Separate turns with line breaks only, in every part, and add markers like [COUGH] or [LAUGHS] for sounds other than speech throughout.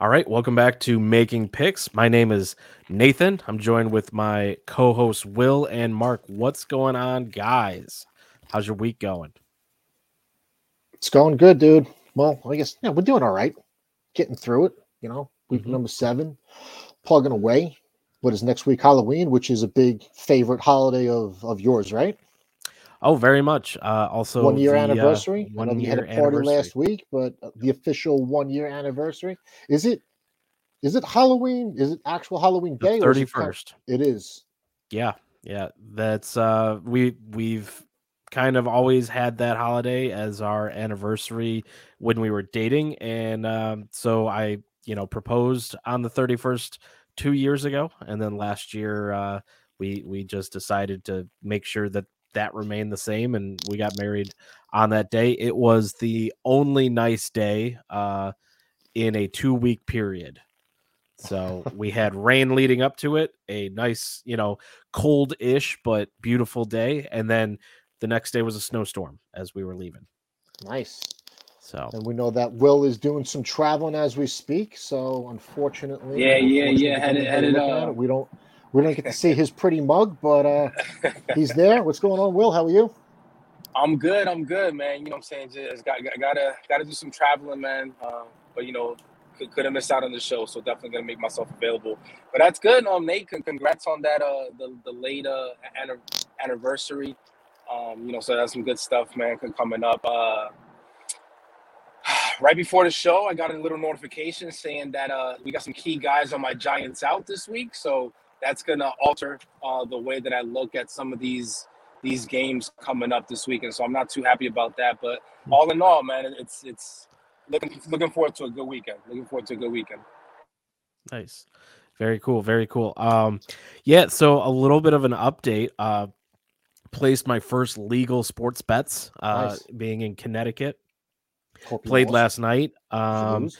All right, welcome back to Making Picks. My name is Nathan. I'm joined with my co-hosts Will and Mark. What's going on, guys? How's your week going?
It's going good, dude. Well, I guess yeah, we're doing all right. Getting through it, you know. Week mm-hmm. number seven, plugging away. What is next week? Halloween, which is a big favorite holiday of of yours, right?
Oh, very much. Uh, also,
one year the, uh, anniversary. Uh, one year had a party last week, but uh, the official one year anniversary is it? Is it Halloween? Is it actual Halloween day?
Thirty first.
It is.
Yeah, yeah. That's uh, we we've kind of always had that holiday as our anniversary when we were dating, and um, so I, you know, proposed on the thirty first two years ago, and then last year. Uh, we we just decided to make sure that that remained the same and we got married on that day. It was the only nice day uh in a two week period. So we [LAUGHS] had rain leading up to it a nice you know cold-ish but beautiful day and then the next day was a snowstorm as we were leaving.
Nice.
So
and we know that will is doing some traveling as we speak so unfortunately
yeah yeah yeah headed, headed,
uh, we don't we don't get to see his pretty mug, but uh, [LAUGHS] he's there. What's going on, Will? How are you?
I'm good. I'm good, man. You know what I'm saying? Just got, got gotta gotta do some traveling, man. Uh, but you know, could, could have missed out on the show, so definitely gonna make myself available. But that's good. Um, Nate, congrats on that. Uh, the the late uh anniversary. Um, you know, so that's some good stuff, man. Coming up. Uh, [SIGHS] right before the show, I got a little notification saying that uh, we got some key guys on my Giants out this week. So that's going to alter uh, the way that I look at some of these these games coming up this weekend. So I'm not too happy about that. But hmm. all in all, man, it's it's looking looking forward to a good weekend. Looking forward to a good weekend.
Nice. Very cool. Very cool. Um, yeah. So a little bit of an update. Uh, placed my first legal sports bets. Uh, nice. being in Connecticut. Hope Played last night. Um,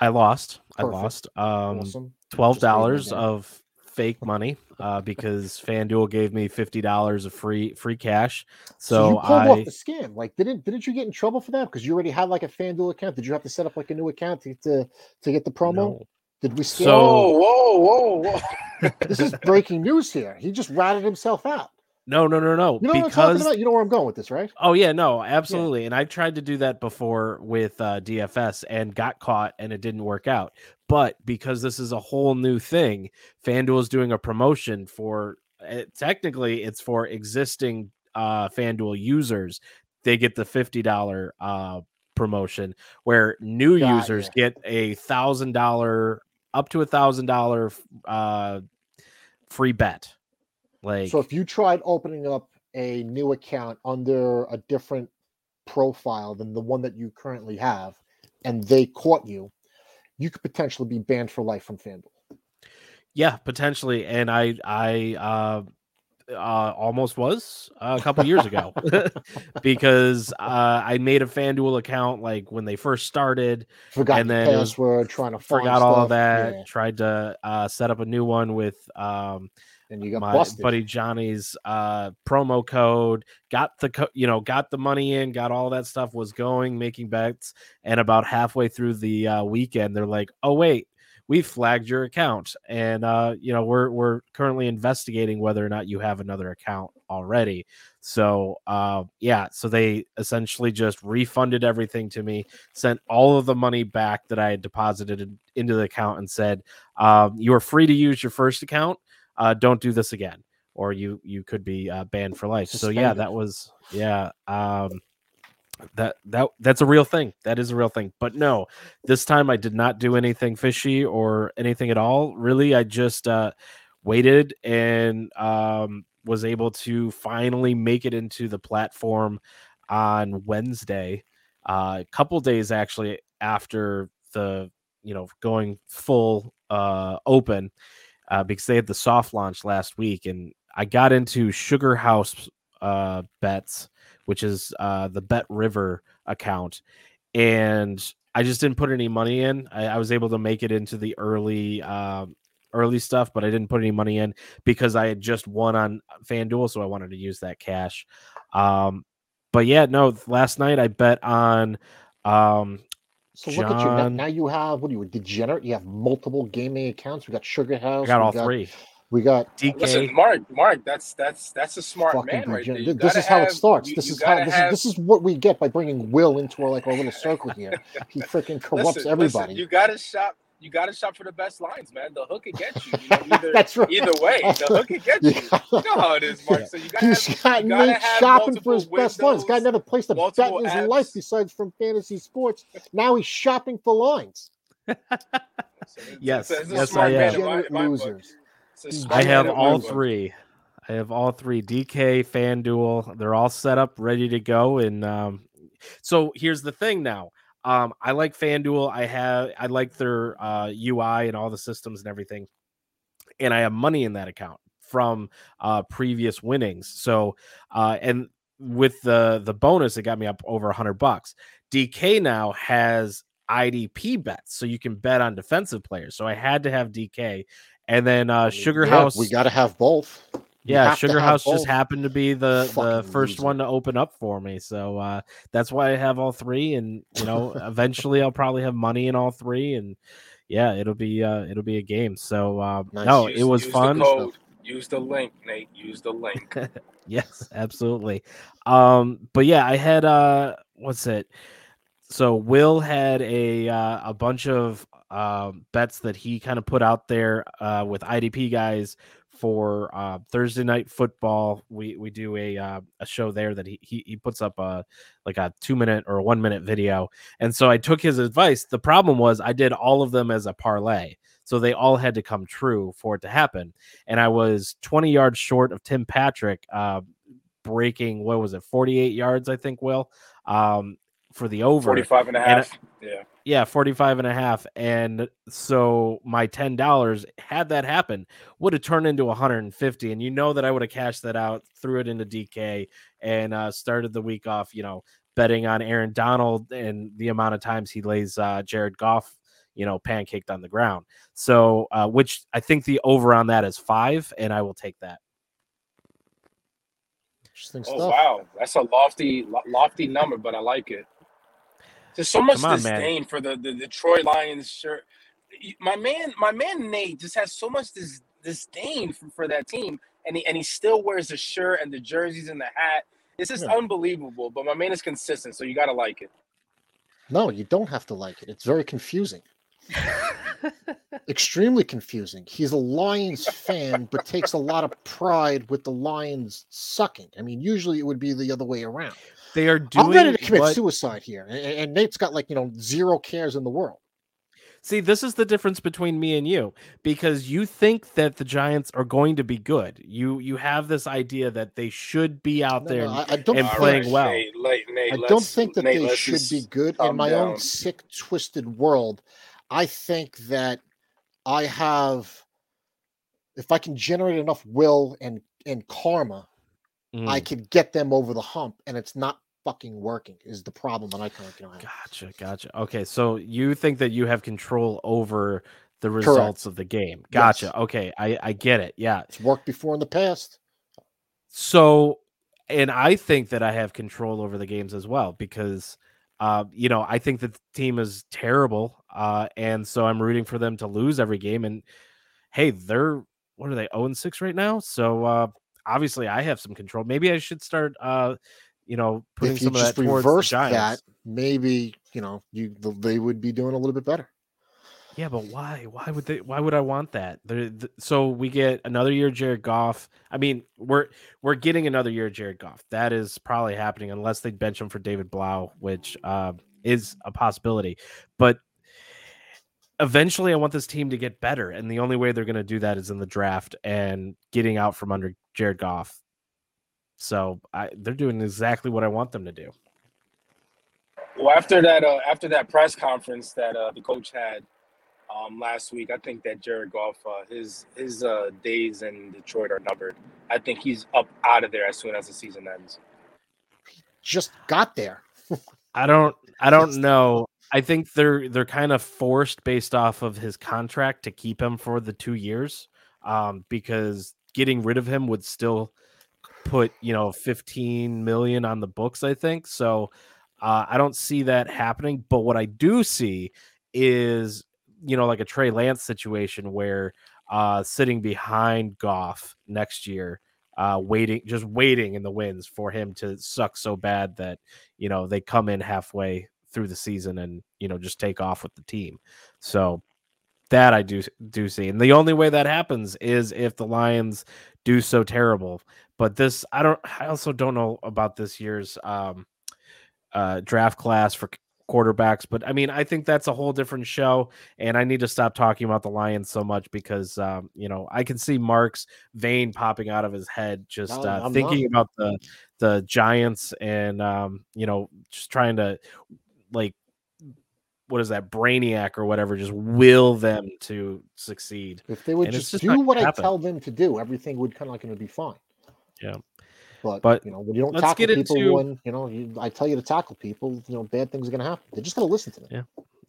I lost. Perfect. I lost. Um, awesome. twelve dollars of fake money uh, because FanDuel gave me fifty dollars of free free cash. So, so you pulled I,
off the scam. Like, didn't didn't you get in trouble for that? Because you already had like a FanDuel account. Did you have to set up like a new account to to, to get the promo? No. Did we scam?
So, whoa, whoa,
whoa! [LAUGHS] this is breaking news here. He just ratted himself out.
No, no, no, no.
You know because you know where I'm going with this, right?
Oh yeah, no, absolutely. Yeah. And I tried to do that before with uh, DFS and got caught, and it didn't work out. But because this is a whole new thing, FanDuel is doing a promotion for. Uh, technically, it's for existing uh, FanDuel users. They get the fifty dollar uh, promotion, where new users get a thousand dollar up to a thousand dollar uh, free bet like
so if you tried opening up a new account under a different profile than the one that you currently have and they caught you, you could potentially be banned for life from FanDuel.
Yeah, potentially. And I I uh uh, almost was a couple years ago [LAUGHS] because uh, I made a FanDuel account like when they first started,
forgot and then password, trying to
forgot all of that. Yeah. Tried to uh, set up a new one with um,
and you got
my
busted.
buddy Johnny's uh, promo code. Got the co- you know got the money in, got all that stuff was going, making bets, and about halfway through the uh, weekend, they're like, "Oh wait, we flagged your account, and uh, you know we're we're currently investigating whether or not you have another account already." So uh, yeah, so they essentially just refunded everything to me, sent all of the money back that I had deposited into the account, and said, um, "You are free to use your first account." Uh, don't do this again, or you you could be uh, banned for life. Suspended. So yeah, that was yeah. Um, that that that's a real thing. That is a real thing. But no, this time I did not do anything fishy or anything at all. Really, I just uh, waited and um, was able to finally make it into the platform on Wednesday. Uh, a couple days actually after the you know going full uh, open uh, because they had the soft launch last week, and I got into Sugar House uh, bets, which is uh, the Bet River account, and I just didn't put any money in. I, I was able to make it into the early um, early stuff, but I didn't put any money in because I had just won on FanDuel, so I wanted to use that cash. Um, but yeah, no, last night I bet on um,
So look at you now, now. You have what are you a degenerate? You have multiple gaming accounts. We got Sugar House.
I got
we
all three.
We got
DK.
Listen, Mark, Mark, that's that's that's a smart
fucking
man right there.
This
gotta
is how it starts.
you-
this
you
is how this
have-
is this is what we get by bringing Will into our like our little circle here. He freaking [LAUGHS] corrupts
listen,
everybody.
Listen, you gotta shop. You gotta shop for the best lines, man. The hook can get you. you know, [LAUGHS] either,
That's right.
Either way,
That's
the
right.
hook can get
You
you. You know how it is, Mark.
Yeah.
So you gotta have,
got
you gotta
Nate
have
shopping for his
multiple
best lines. Got
windows,
never placed a bet in his
apps.
life besides from fantasy sports. Now he's shopping for lines. [LAUGHS]
So
Yes,
it's a- it's
yes, I am.
in my- my
losers.
It's a
I
smart
I have all
book.
three. I have all three. DK, FanDuel, they're all set up, ready to go. And um, so here's the thing now. Um, I like FanDuel. I have I like their uh, UI and all the systems and everything. And I have money in that account from uh, previous winnings. So uh, and with the the bonus, it got me up over a hundred bucks. DK now has IDP bets, so you can bet on defensive players. So I had to have DK, and then uh, Sugar
Yeah,
House.
We got to have both.
Yeah, Sugar House just happened to be the the first
loser.
one to open up for me, so uh, that's why I have all three. And you know, eventually I'll probably have money in all three, and yeah, it'll be uh, it'll be a game. So uh,
Nice.
no,
Use-
it was
use
fun.
The code. Use the link, Nate. Use the link. [LAUGHS]
yes, absolutely. Um, but yeah, I had uh, what's it? So Will had a uh, a bunch of um, bets that he kind of put out there uh, with IDP guys for uh, Thursday night football. We we do a uh, a show there that he, he he puts up a like a two minute or a one minute video, and so I took his advice. The problem was I did all of them as a parlay, so they all had to come true for it to happen, and I was twenty yards short of Tim Patrick. Uh, breaking what was it 48 yards i think will um for the over
45 and a
And
yeah.
Yeah 45 and a half and so my $10 had that happen would have turned into 150 and you know that i would have cashed that out threw it into dk and uh started the week off you know betting on aaron donald and the amount of times he lays uh jared goff you know pancaked on the ground so uh which i think the over on that is five and i will take that
Interesting
Oh
stuff.
wow, that's a lofty, lo- lofty number, but I like it. There's so much
on, man.
disdain for the, the Detroit Lions shirt. My man, my man Nate just has so much dis, disdain for, for that team, and he and he still wears the shirt and the jerseys and the hat. It's just
Yeah.
unbelievable. But my man is consistent, so you gotta like it.
No, you don't have to like it. It's very confusing. Extremely confusing. He's a Lions fan, but takes a lot of pride with the Lions sucking. I mean, usually it would be the other way around.
they are doing
I'm ready to commit
what-
suicide here, and, and Nate's got like you know zero cares in the world.
See, this is the difference between me and you because you think that the Giants are going to be good. You you have this idea that they should be out
No,
there.
no, I, I don't.
and
All
think-
playing well.
Nate, Nate, Nate,
I don't think that
Nate,
they should be good in my
down.
own sick, twisted world. I think that I have, if I can generate enough will and and karma,
Mm,
I could get them over the hump, and it's not fucking working. Is the problem that I can't currently have?
gotcha, gotcha. Okay, so you think that you have control over the results of the game. Gotcha.
Yes.
Okay, I I get it. Yeah.
It's worked before in the past.
So, and I think that I have control over the games as well because, uh, you know, I think that the team is terrible, uh, and so I'm rooting for them to lose every game. And hey, they're what are they? zero and six right now. So uh, obviously, I have some control. Maybe I should start, uh, you know, putting
if you
some of
just
that towards the
reverse that, maybe you know you they would be doing a little bit better.
Yeah, but why? Why would they? Why would I want that? They're, th- so we get another year, Jared Goff. I mean, we're we're getting another year, Jared Goff. That is probably happening unless they bench him for David Blough, which uh, is a possibility. But eventually, I want this team to get better, and the only way they're going to do that is in the draft and getting out from under Jared Goff. So I, they're doing exactly what I want them to do.
Well, after that, uh, after that press conference that uh, the coach had um, last week, I think that Jared Goff, uh, his his uh, days in Detroit are numbered. I think he's up out of there as soon as the season ends.
Just got there.
I don't I don't know. I think they're they're kind of forced based off of his contract to keep him for the 2 years um because getting rid of him would still put, you know, 15 million on the books, I think. So Uh, I don't see that happening. But what I do see is, you know, like a Trey Lance situation where uh, sitting behind Goff next year, uh, waiting, just waiting in the wins for him to suck so bad that, you know, they come in halfway through the season and, you know, just take off with the team. So that I do do see. And the only way that happens is if the Lions do so terrible. But this I don't I also don't know about this year's um uh draft class for quarterbacks, but I mean I think that's a whole different show and I need to stop talking about the Lions so much because um you know I can see Mark's vein popping out of his head just
No,
uh, thinking about the the Giants and um you know just trying to like what is that brainiac or whatever just will them to succeed
If they would just,
just
do what I tell them to do, everything would kind of like it would be fine.
Yeah.
But,
But
you know, when you don't tackle people,
into-
when you know, you, I tell you to tackle people, you know, bad things are going to happen. They're just going to listen to me.
Yeah.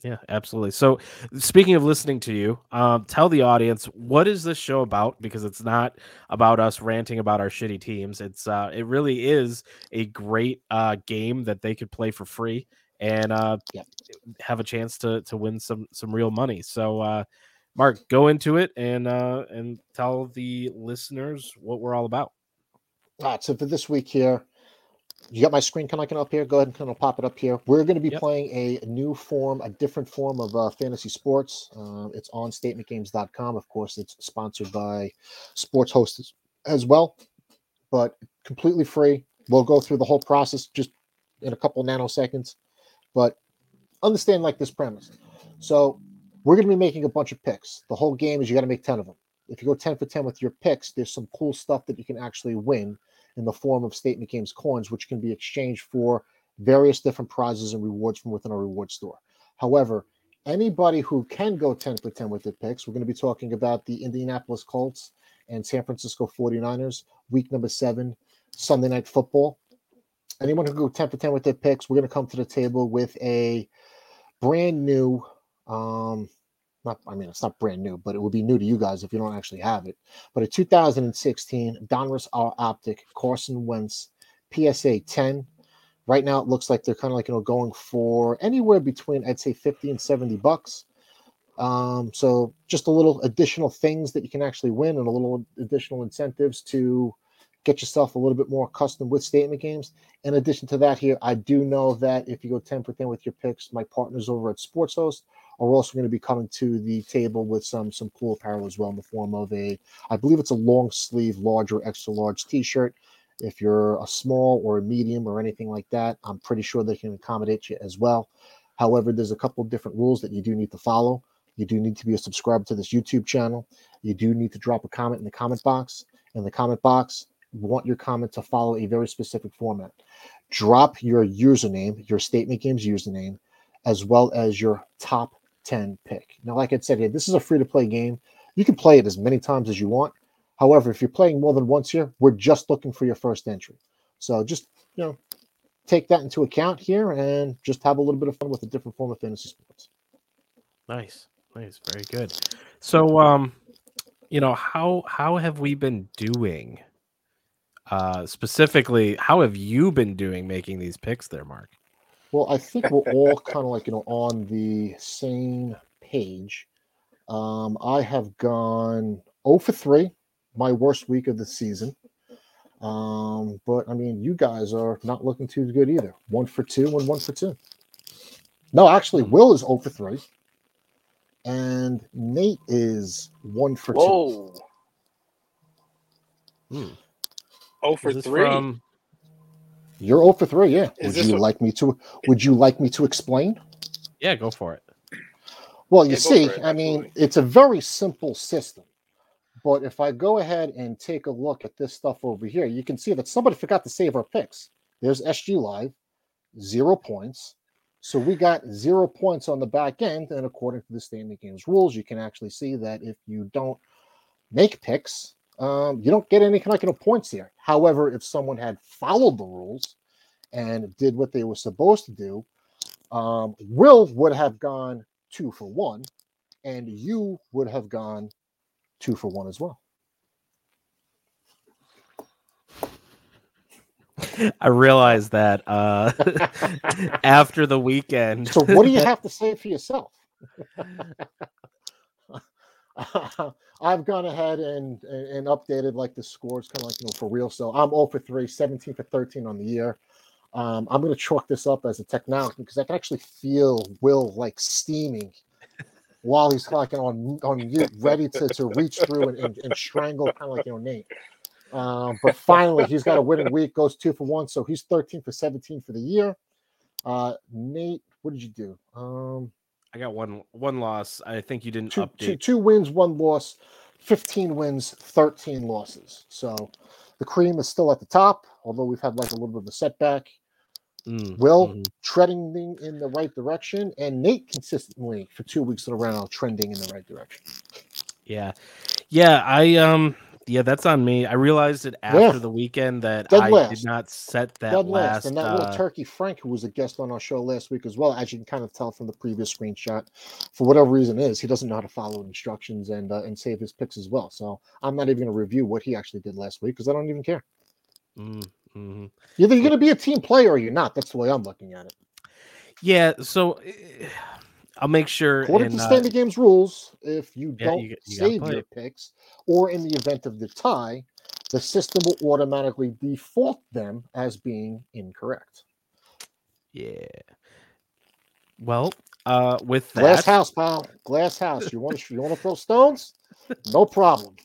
Yeah, absolutely. So, speaking of listening to you, um, tell the audience what is this show about? Because it's not about us ranting about our shitty teams. It's uh, it really is a great uh, game that they could play for free and uh,
Yep.
have a chance to to win some some real money. So, uh, Mark, go into it and uh, and tell the listeners what we're all about.
All right. So for this week here, you got my screen kind of up here. Go ahead and kind of pop it up here. We're going to be
Yep.
playing a new form, a different form of uh, fantasy sports. Uh, it's on statementgames.com. Of course, it's sponsored by Sports Hosts as well, but completely free. We'll go through the whole process just in a couple nanoseconds, but understand like this premise. So we're going to be making a bunch of picks. The whole game is you got to make 10 of them. If you go 10 for 10 with your picks, there's some cool stuff that you can actually win in the form of statement games coins, which can be exchanged for various different prizes and rewards from within our reward store. However, anybody who can go 10 for 10 with their picks, we're going to be talking about the Indianapolis Colts and San Francisco 49ers, week number seven, Sunday night football. Anyone who can go 10 for 10 with their picks, we're going to come to the table with a brand new um not I mean it's not brand new, but it would be new to you guys if you don't actually have it. But a 2016 Donruss Optic Carson Wentz PSA 10. Right now it looks like they're kind of like you know going for anywhere between I'd say 50 and 70 bucks. Um, so just a little additional things that you can actually win and a little additional incentives to get yourself a little bit more accustomed with statement games. In addition to that, here I do know that if you go 10 for 10 with your picks, my partners over at Sports Host are also going to be coming to the table with some some cool apparel as well in the form of a I believe it's a long sleeve, large or extra large t-shirt. If you're a small or a medium or anything like that, I'm pretty sure they can accommodate you as well. However, there's a couple of different rules that you do need to follow. You do need to be a subscriber to this YouTube channel. You do need to drop a comment in the comment box. In the comment box, want your comment to follow a very specific format. Drop your username, your statement games username, as well as your top 10 pick. Now, like I said here, this is a free to play game. You can play it as many times as you want. However, if you're playing more than once here, we're just looking for your first entry. So just, you know, take that into account here and just have a little bit of fun with a different form of fantasy sports.
Nice, nice, very good. So, um, you know how how have we been doing? Uh, specifically, how have you been doing making these picks there, Mark?
Well, I think we're all kind of like, you know, on the same page. Um, I have gone 0 for 3, my worst week of the season. Um, but I mean, you guys are not looking too good either. One for two and one for two. No, actually, Will is 0 for 3. And Nate is one for two.
Whoa.
Hmm.
Oh for three.
from-
You're 0 for 3, yeah.
Is
Would you
a-
like me to would you like me to explain?
yeah, go for it.
Well, you
Yeah,
see,
it,
I mean, it's a very simple system. But if I go ahead and take a look at this stuff over here, you can see that somebody forgot to save our picks. There's SG Live, zero points. So we got zero points on the back end. And according to the standing games rules, you can actually see that if you don't make picks, um, you don't get any kind of points here. However, if someone had followed the rules and did what they were supposed to do, um, Will would have gone two for one, and you would have gone two for one as well.
I realized that uh, [LAUGHS] after the weekend.
So, what do you [LAUGHS] have to say for yourself? [LAUGHS] [LAUGHS] I've gone ahead and, and updated like the scores, kind of like you know for real. So I'm 0 for 3, 17 for 13 on the year. Um, I'm going to chalk this up as a technology because I can actually feel Will like steaming while he's like on on mute, ready to, to reach through and, and, and strangle kind of like you know Nate. Um, but finally, he's got a winning week, goes two for one, so he's 13 for 17 for the year. Uh, Nate, what did you do? Um,
I got one one loss. I think you didn't
two,
update.
two, two wins, one loss, 15 wins, 13 losses. So the cream is still at the top, although we've had like a little bit of a setback.
Mm,
Will
mhm.
trending in the right direction, and Nate consistently for two weeks in a row trending in the right direction.
Yeah, yeah. I um, yeah, that's on me. I realized it after
Yeah.
the weekend that
Dead
I
last.
did not set that
Dead
last.
and that
uh,
little turkey Frank, who was a guest on our show last week as well, as you can kind of tell from the previous screenshot, for whatever reason is he doesn't know how to follow instructions and uh, and save his picks as well. So I'm not even going to review what he actually did last week because I don't even care.
mm, mhm.
Either you're going to be a team player or you're not. That's the way I'm looking at it.
Yeah, so eh, I'll make sure.
According
in,
to
uh,
standard games rules, if you
Yeah,
don't
you you
save your picks, or in the event of the tie, the system will automatically default them as being incorrect.
yeah. Well, uh, with that,
Glass house, pal. Glass house. You want to you want to throw stones? No problem.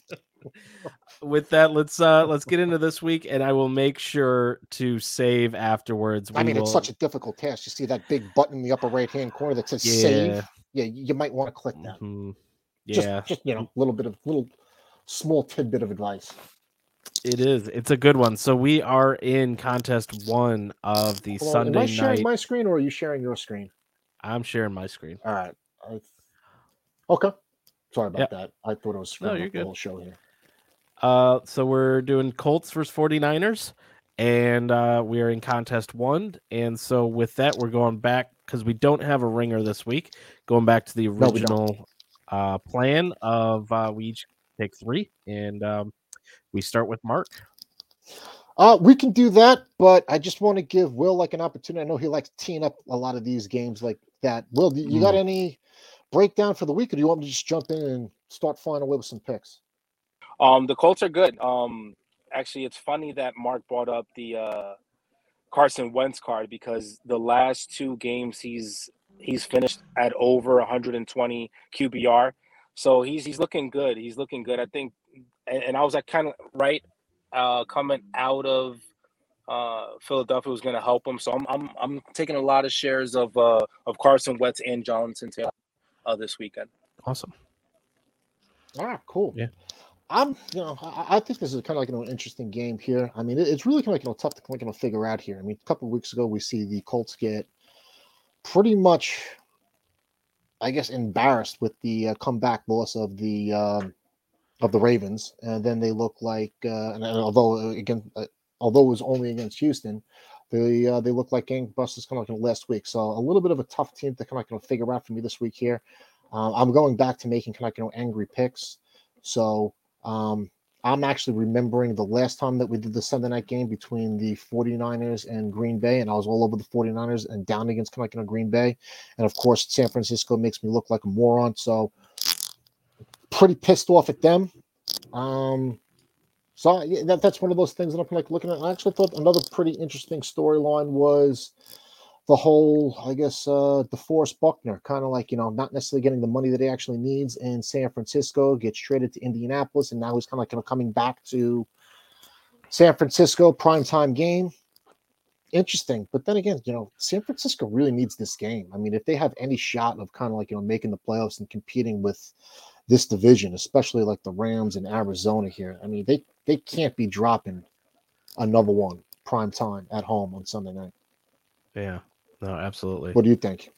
[LAUGHS]
with that, let's uh let's get into this week, and I will make sure to save afterwards.
I
We
mean, it's such a difficult task. You see that big button in the upper right hand corner that says
Yeah.
save. Yeah, you might want to click that.
Mhm.
Just,
Yeah,
just you know, a little bit of little small tidbit of advice.
it is. It's a good one. So we are in contest one of the
Hold on, Am I
Sunday
sharing
night.
my screen or are you sharing your screen?
I'm sharing my screen.
All right. I, okay. Sorry about
Yep.
that. I thought it was
No, you're
up the
good.
whole show here.
Uh, so we're doing Colts versus 49ers, and uh, we are in contest one. And so with that, we're going back because we don't have a ringer this week. Going back to the original uh, plan of uh, we each take three, and um, we start with Mark.
Uh, we can do that, but I just want to give Will like an opportunity. I know he likes teeing up a lot of these games like that. Will, do you got
Mm.
any breakdown for the week, or do you want me to just jump in and start flying away with some picks?
Um, the Colts are good. Um, actually, it's funny that Mark brought up the uh, Carson Wentz card because the last two games he's he's finished at over 120 QBR, so he's he's looking good. He's looking good. I think, and, and I was like kind of right uh, coming out of uh, Philadelphia was going to help him. So I'm I'm I'm taking a lot of shares of uh, of Carson Wentz and Jonathan Taylor uh, this weekend.
Awesome.
All right, cool.
Yeah.
I'm, you know, I, I think this is kind of like you know, an interesting game here. I mean, it, it's really kind of like you know tough to kind of figure out here. I mean, a couple of weeks ago, we see the Colts get pretty much, I guess, embarrassed with the uh, comeback loss of the um, of the Ravens, and then they look like, uh, and although uh, again, uh, although it was only against Houston, they uh, they look like gangbusters of like last week. So a little bit of a tough team to kind of figure out for me this week here. Uh, I'm going back to making kind of you know angry picks. So um, I'm actually remembering the last time that we did the Sunday night game between the 49ers and Green Bay, and I was all over the 49ers and down against know, Green Bay. And of course, San Francisco makes me look like a moron. So pretty pissed off at them. Um, so that, that's one of those things that I'm like looking at. I actually thought another pretty interesting storyline was the whole, I guess, uh, DeForest Buckner, kind of like, you know, not necessarily getting the money that he actually needs in San Francisco, gets traded to Indianapolis, and now he's kind of like, you know, coming back to San Francisco, primetime game. Interesting. But then again, you know, San Francisco really needs this game. I mean, if they have any shot of kind of like, you know, making the playoffs and competing with this division, especially like the Rams and Arizona here, I mean, they, they can't be dropping another one prime time at home on Sunday night.
Yeah. No, absolutely.
What do you think?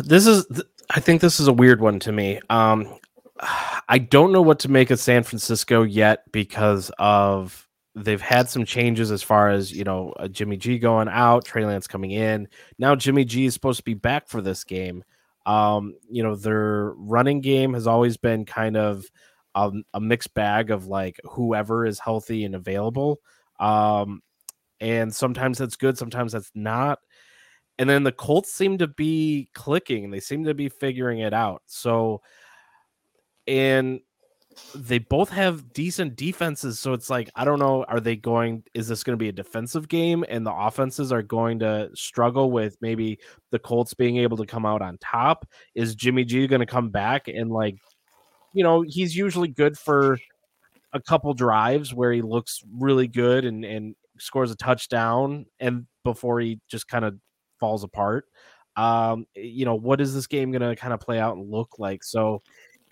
This is I think this is a weird one to me. Um I don't know what to make of San Francisco yet because of they've had some changes as far as, you know, uh, Jimmy G going out, Trey Lance coming in. Now Jimmy G is supposed to be back for this game. Um, you know, their running game has always been kind of um, a mixed bag of like whoever is healthy and available. Um, and sometimes that's good, sometimes that's not. And then the Colts seem to be clicking, they seem to be figuring it out. So, and they both have decent defenses. So it's like, I don't know, are they going, is this going to be a defensive game and the offenses are going to struggle with maybe the Colts being able to come out on top? Is Jimmy G going to come back and like, you know, he's usually good for a couple drives where he looks really good and, and scores a touchdown and before he just kind of falls apart. Um, you know, what is this game going to kind of play out and look like? So,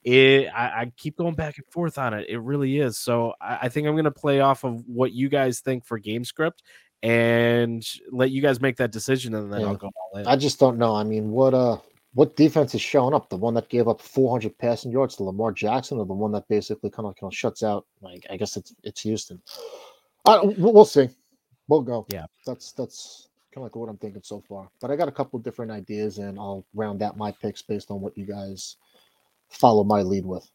it I, I, keep going back and forth on it. It really is. So I, I think I'm gonna play off of what you guys think for game script and let you guys make that decision and then yeah. I'll go all in.
I just don't know. I mean, what uh what defense is showing up? The one that gave up 400 passing yards to Lamar Jackson, or the one that basically kind of kind of shuts out? Like I guess it's it's Houston. Uh, we'll see. We'll go.
Yeah,
that's that's kind of like what I'm thinking so far. But I got a couple different ideas, and I'll round out my picks based on what you guys follow my lead with.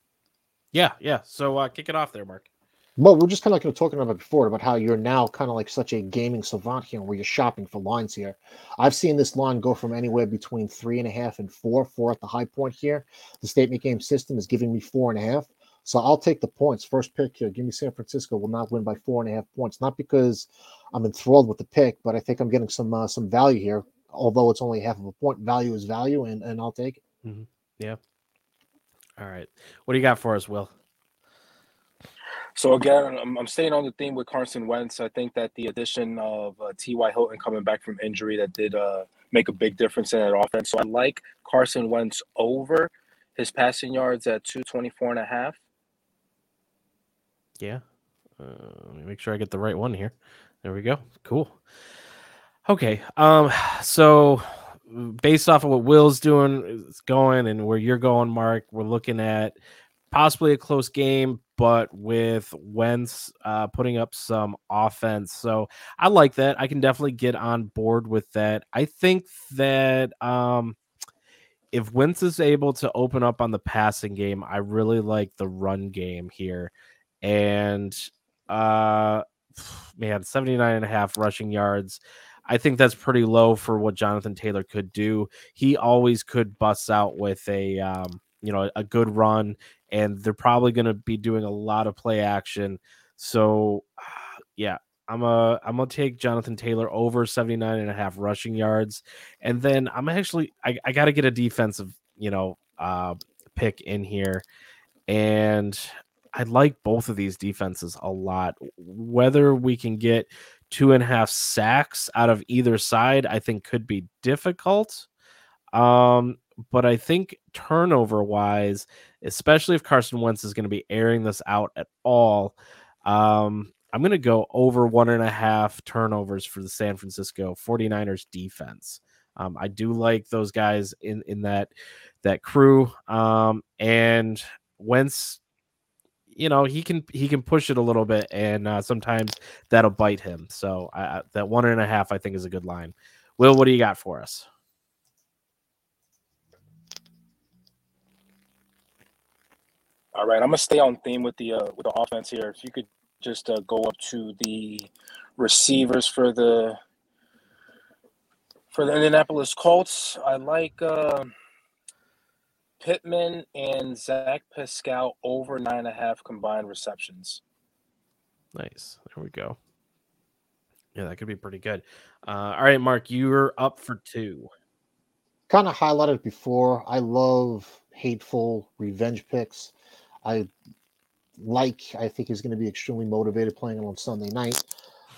Yeah, yeah. So uh, kick it off there, Mark.
Well, we're just kind of like talking about before about how you're now kind of like such a gaming savant here, where you're shopping for lines here. I've seen this line go from anywhere between three and a half and four, four at the high point here. The statement game system is giving me four and a half, so I'll take the points. First pick here, give me San Francisco will not win by four and a half points. Not because I'm enthralled with the pick, but I think I'm getting some uh, some value here. Although it's only half of a point, value is value, and and I'll take it.
Mm-hmm. Yeah, all right. What do you got for us, Will?
So again, I'm, I'm staying on the theme with Carson Wentz. I think that the addition of uh, T.Y. Hilton coming back from injury that did uh, make a big difference in that offense. So I like Carson Wentz over his passing yards at 224 and a half.
Yeah. Uh, let me make sure I get the right one here. There we go. Cool. Okay. Um, so based off of what Will's doing, is going, and where you're going, Mark, we're looking at possibly a close game, but with Wentz uh, putting up some offense. So I like that. I can definitely get on board with that. I think that um, if Wentz is able to open up on the passing game, I really like the run game here. And uh, man, 79 and a half rushing yards. I think that's pretty low for what Jonathan Taylor could do. He always could bust out with a um, you know a good run, and they're probably going to be doing a lot of play action. So [SIGHS] yeah, I'm a I'm gonna take Jonathan Taylor over 79 and a half rushing yards, and then I'm actually I, I got to get a defensive you know uh, pick in here, and I like both of these defenses a lot. Whether we can get two and a half sacks out of either side, I think could be difficult. Um, but I think turnover wise, especially if Carson Wentz is going to be airing this out at all, um, I'm going to go over one and a half turnovers for the San Francisco 49ers defense. Um, I do like those guys in, in that that crew. Um, and Wentz you know he can he can push it a little bit, and uh, sometimes that'll bite him. So uh, that one and a half I think is a good line. Will, what do you got for us?
All right, I'm gonna stay on theme with the uh, with the offense here. If you could just uh, go up to the receivers for the for the Indianapolis Colts, I like. Uh, Pittman and Zach Pascal over nine and a half combined receptions.
Nice. There we go. Yeah, that could be pretty good. Uh, all right, Mark, you're up for two.
Kind of highlighted before. I love hateful revenge picks. I like. I think he's going to be extremely motivated playing on Sunday night.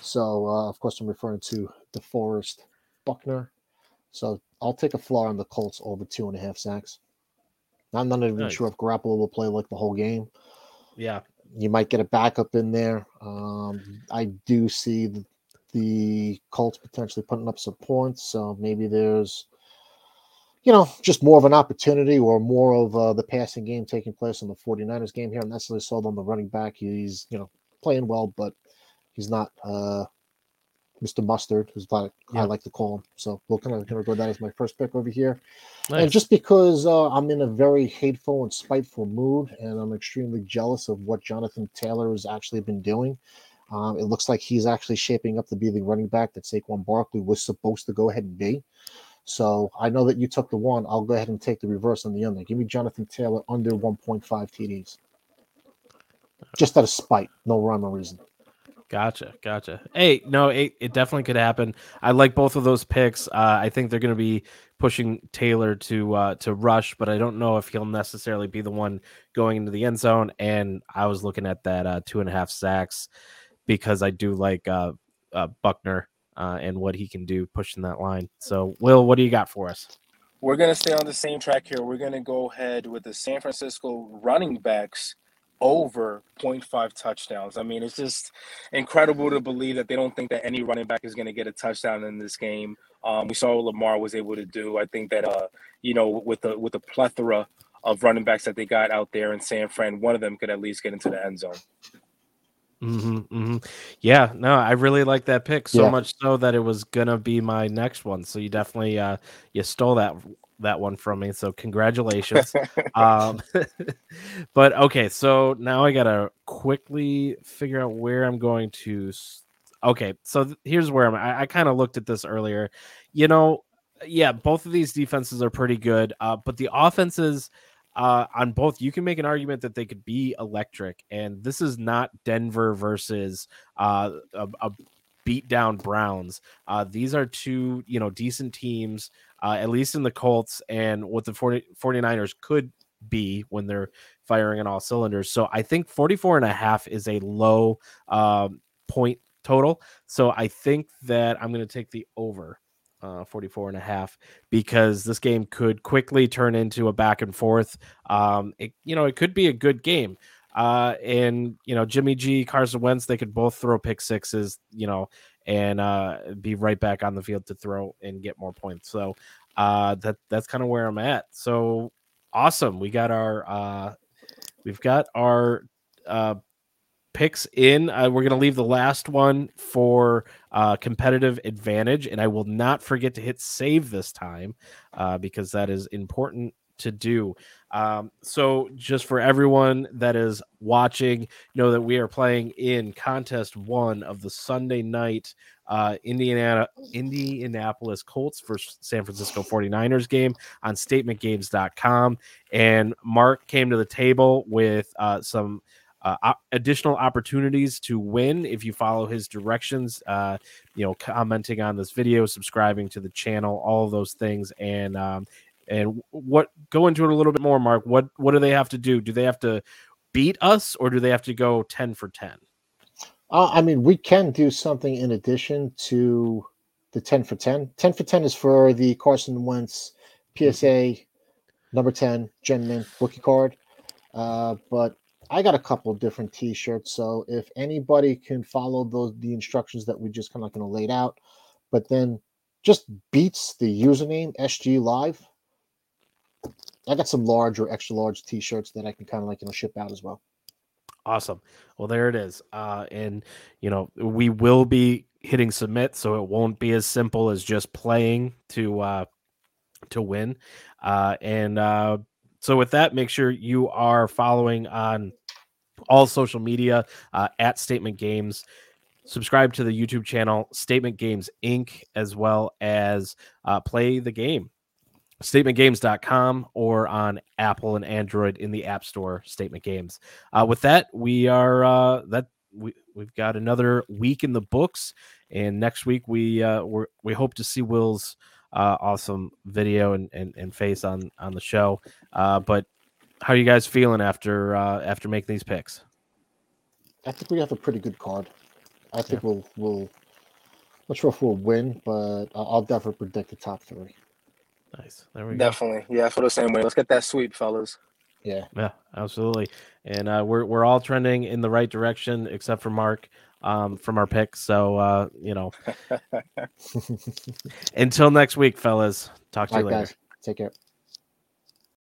So, uh, of course, I'm referring to DeForest Buckner. So I'll take a flaw on the Colts over two and a half sacks. I'm not even nice. sure if Garoppolo will play like the whole game.
Yeah.
You might get a backup in there. Um, I do see the, the Colts potentially putting up some points. So maybe there's, you know, just more of an opportunity or more of uh, the passing game taking place in the 49ers game here. I'm necessarily sold on the running back. He's, you know, playing well, but he's not uh, Mr. Mustard, who's like yeah. I like to call him. So we'll kind of, of go that as my first pick over here. Nice. And just because uh, I'm in a very hateful and spiteful mood, and I'm extremely jealous of what Jonathan Taylor has actually been doing, Um, it looks like he's actually shaping up to be the running back that Saquon Barkley was supposed to go ahead and be. So I know that you took the one. I'll go ahead and take the reverse on the under. Give me Jonathan Taylor under 1.5 TDs. Just out of spite, no rhyme or reason.
Gotcha, gotcha. Hey, no, it, it definitely could happen. I like both of those picks. Uh, I think they're going to be pushing Taylor to uh, to rush, but I don't know if he'll necessarily be the one going into the end zone. And I was looking at that uh, two and a half sacks because I do like uh, uh, Buckner uh, and what he can do pushing that line. So, Will, what do you got for us?
We're going to stay on the same track here. We're going to go ahead with the San Francisco running backs over 0.5 touchdowns. I mean, it's just incredible to believe that they don't think that any running back is going to get a touchdown in this game. Um, we saw what Lamar was able to do. I think that uh, you know, with the with the plethora of running backs that they got out there in San Fran, one of them could at least get into the end zone.
Mm-hmm, mm-hmm. Yeah, no, I really like that pick so yeah. much so that it was gonna be my next one. So you definitely uh you stole that that one from me. So congratulations. [LAUGHS] um [LAUGHS] but okay, so now I gotta quickly figure out where I'm going to okay, so th- here's where I'm I, I kind of looked at this earlier. You know, yeah, both of these defenses are pretty good, uh, but the offenses uh, on both, you can make an argument that they could be electric. And this is not Denver versus uh, a, a beat down Browns. Uh, these are two, you know, decent teams, uh, at least in the Colts and what the 40, 49ers could be when they're firing on all cylinders. So I think 44 and a half is a low um, point total. So I think that I'm going to take the over uh, 44 and a half because this game could quickly turn into a back and forth. Um, it, you know, it could be a good game. Uh, and you know, Jimmy G, Carson Wentz, they could both throw pick sixes, you know, and uh, be right back on the field to throw and get more points. So uh, that that's kind of where I'm at. So awesome, we got our uh, we've got our uh, picks in. Uh, we're going to leave the last one for uh, competitive advantage, and I will not forget to hit save this time uh, because that is important to do. Um, so, just for everyone that is watching, know that we are playing in contest one of the Sunday night uh, Indiana Indianapolis Colts versus San Francisco 49ers game on statementgames.com. And Mark came to the table with uh, some uh, additional opportunities to win if you follow his directions. Uh, you know, commenting on this video, subscribing to the channel, all those things, and um, and what go into it a little bit more, Mark. What what do they have to do? Do they have to beat us, or do they have to go ten for ten?
Uh, I mean, we can do something in addition to the 10 for 10. 10 for 10 is for the Carson Wentz PSA mm-hmm. number 10 Gem Mint rookie card. Uh, but I got a couple of different T-shirts, so if anybody can follow those the instructions that we just kind of going to laid out, but then just beats the username SG Live. I got some large or extra large T-shirts that I can kind of like you know ship out as well.
Awesome. Well, there it is. Uh, and you know we will be hitting submit, so it won't be as simple as just playing to uh, to win. Uh, and uh, so with that, make sure you are following on all social media uh, at Statement Games. Subscribe to the YouTube channel Statement Games Inc. as well as uh, play the game. StatementGames.com or on Apple and Android in the App Store. Statement Games. Uh, with that, we are uh, that we we've got another week in the books, and next week we uh, we we hope to see Will's uh, awesome video and, and, and face on on the show. Uh, but how are you guys feeling after uh, after making these picks?
I think we have a pretty good card. I think yeah. we'll we'll not sure if we'll win, but I'll definitely predict the top three.
Nice. There we
definitely. go. Definitely. Yeah, for the same way. Let's get that sweep, fellas.
Yeah.
Yeah, absolutely. And uh, we're we're all trending in the right direction except for Mark um, from our picks. So uh, you know, [LAUGHS] until next week, fellas. Talk to you later. Guys.
Take care.